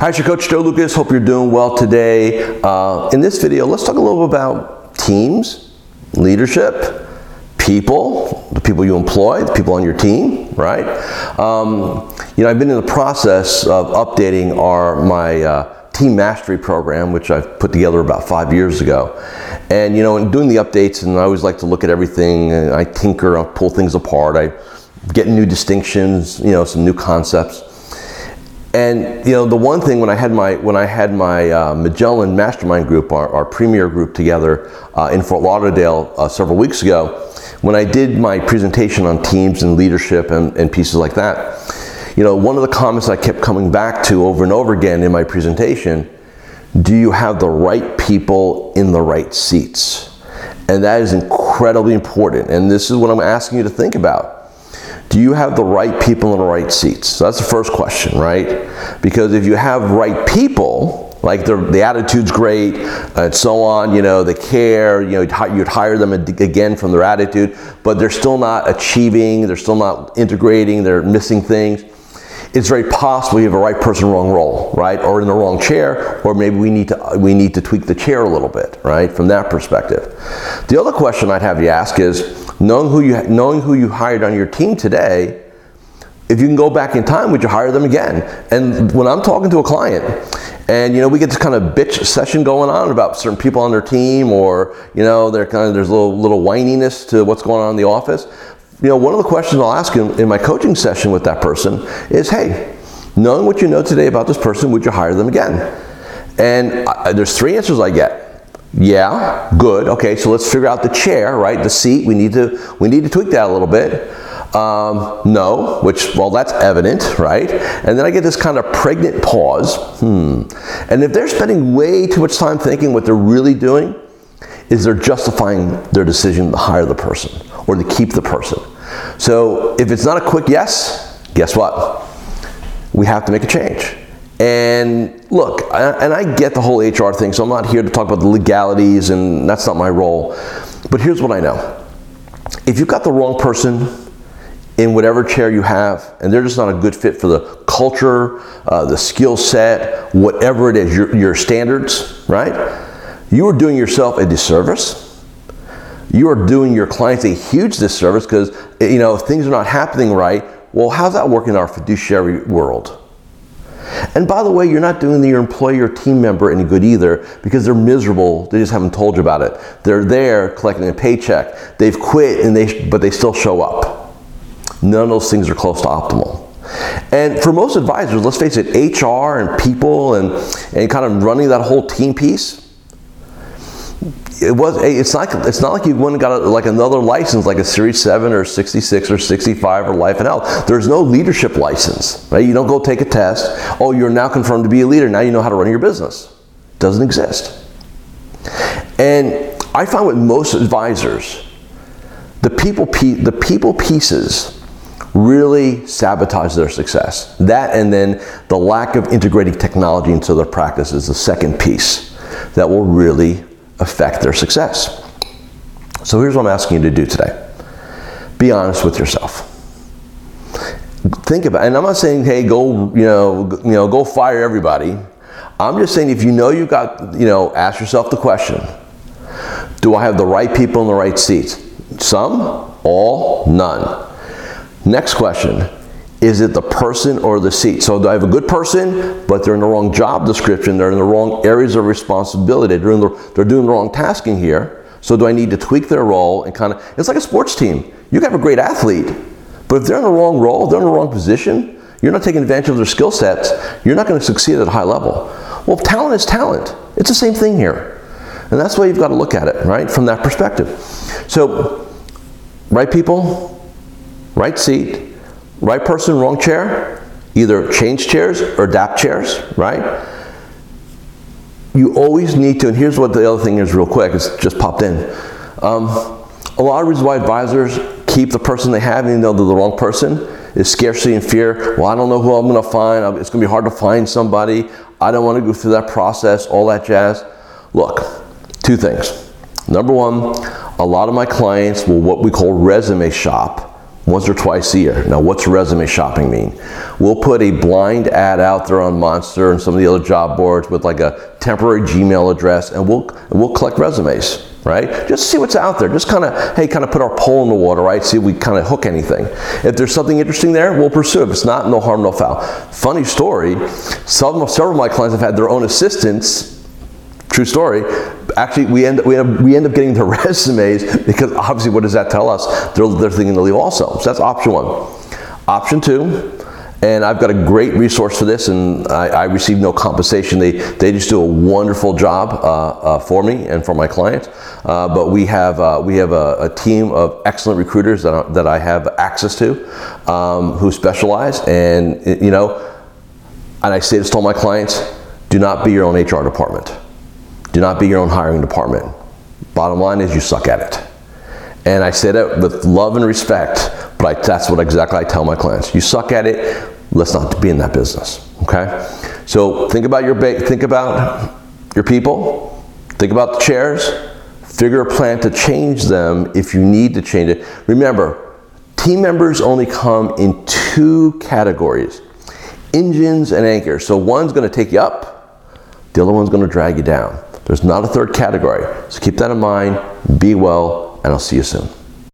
Hi, it's your coach Joe Lukacs. Hope you're doing well today. Uh, in this video, let's talk a little about teams, leadership, people, the people you employ, the people on your team, right? Um, you know, I've been in the process of updating our my uh, team mastery program, which I've put together about five years ago. And you know, in doing the updates, and I always like to look at everything. I tinker, I pull things apart. I get new distinctions, you know, some new concepts. And you know, the one thing when I had my when I had my uh, Magellan Mastermind group, our, our premier group together uh, in Fort Lauderdale uh, several weeks ago, when I did my presentation on teams and leadership and, and pieces like that, you know, one of the comments I kept coming back to over and over again in my presentation: Do you have the right people in the right seats? And that is incredibly important. And this is what I'm asking you to think about do you have the right people in the right seats? So that's the first question, right? Because if you have right people, like the attitude's great and so on, you know, they care, you know, you'd hire them again from their attitude, but they're still not achieving, they're still not integrating, they're missing things. It's very possible you have a right person, wrong role, right? Or in the wrong chair, or maybe we need to we need to tweak the chair a little bit, right? From that perspective. The other question I'd have you ask is, knowing who you knowing who you hired on your team today, if you can go back in time, would you hire them again? And when I'm talking to a client, and you know we get this kind of bitch session going on about certain people on their team, or you know they're kind of there's a little little whininess to what's going on in the office. You know, one of the questions I'll ask in, in my coaching session with that person is, "Hey, knowing what you know today about this person, would you hire them again?" And I, there's three answers I get. Yeah, good. Okay, so let's figure out the chair, right? The seat. We need to we need to tweak that a little bit. Um, no, which well, that's evident, right? And then I get this kind of pregnant pause. Hmm. And if they're spending way too much time thinking what they're really doing, is they're justifying their decision to hire the person or to keep the person. So if it's not a quick yes, guess what? We have to make a change. And look, and I get the whole HR thing, so I'm not here to talk about the legalities, and that's not my role. But here's what I know if you've got the wrong person in whatever chair you have, and they're just not a good fit for the culture, uh, the skill set, whatever it is, your, your standards, right? You are doing yourself a disservice. You are doing your clients a huge disservice because you know if things are not happening right. Well, how's that work in our fiduciary world? And by the way, you're not doing your employer or team member any good either because they're miserable. They just haven't told you about it. They're there collecting a paycheck. They've quit and they but they still show up. None of those things are close to optimal. And for most advisors, let's face it, HR and people and, and kind of running that whole team piece, it was it's not it's not like you went and got a, like another license like a series 7 or 66 or 65 or life and health. There's no leadership license right? You don't go take a test. Oh you're now confirmed to be a leader. Now you know how to run your business. Doesn't exist. And i find with most advisors the people the people pieces really sabotage their success. That and then the lack of integrating technology into their practice is the second piece that will really affect their success. So here's what I'm asking you to do today be honest with yourself. Think about, and I'm not saying, hey, go, you know, you know, go fire everybody. I'm just saying, if you know you've got, you know, ask yourself the question: Do I have the right people in the right seats? Some, all, none. Next question: is it the person or the seat? So do I have a good person, but they're in the wrong job description, they're in the wrong areas of responsibility, they're doing the, they're doing the wrong tasking here. So do I need to tweak their role and kind of, it's like a sports team. You have a great athlete, but if they're in the wrong role, they're in the wrong position, you're not taking advantage of their skill sets, you're not going to succeed at a high level. Well, talent is talent. It's the same thing here. And that's why you've got to look at it, right, from that perspective. So, right people, right seat, Right person, wrong chair. Either change chairs or adapt chairs, right? You always need to, and here's what the other thing is real quick, it's just popped in. Um, a lot of reasons why advisors keep the person they have, even though they're the wrong person, is scarcity and fear. Well, I don't know who I'm going to find. It's going to be hard to find somebody. I don't want to go through that process, all that jazz. Look, two things. Number one, a lot of my clients will what we call resume shop once or twice a year. Now, what's resume shopping mean? We'll put a blind ad out there on Monster and some of the other job boards with like a temporary Gmail address, and we'll we'll collect resumes, right? Just see what's out there. Just kind of hey, kind of put our pole in the water, right? See if we kind of hook anything. If there's something interesting there, we'll pursue. If it's not, no harm, no foul. Funny story. Some several of my clients have had their own assistants True story. Actually, we end, we, end up, we end up getting the resumes because obviously, what does that tell us? They're, they're thinking to leave also. So that's option one. Option two, and I've got a great resource for this, and I, I receive no compensation. They, they just do a wonderful job uh, uh, for me and for my clients. Uh, but we have, uh, we have a, a, team of excellent recruiters that, I, that I have access to um, who specialize. And, you know, and I say this to all my clients do not be your own HR department. Do not be your own hiring department. Bottom line is you suck at it. And I say that with love and respect, but I, that's what exactly I tell my clients. You suck at it, let's not be in that business. Okay? So think about your ba- think about your people, think about the chairs, figure a plan to change them if you need to change it. Remember, team members only come in two categories engines and anchors. So one's going to take you up, the other one's going to drag you down. There's not a third category. So keep that in mind. Be well, and I'll see you soon.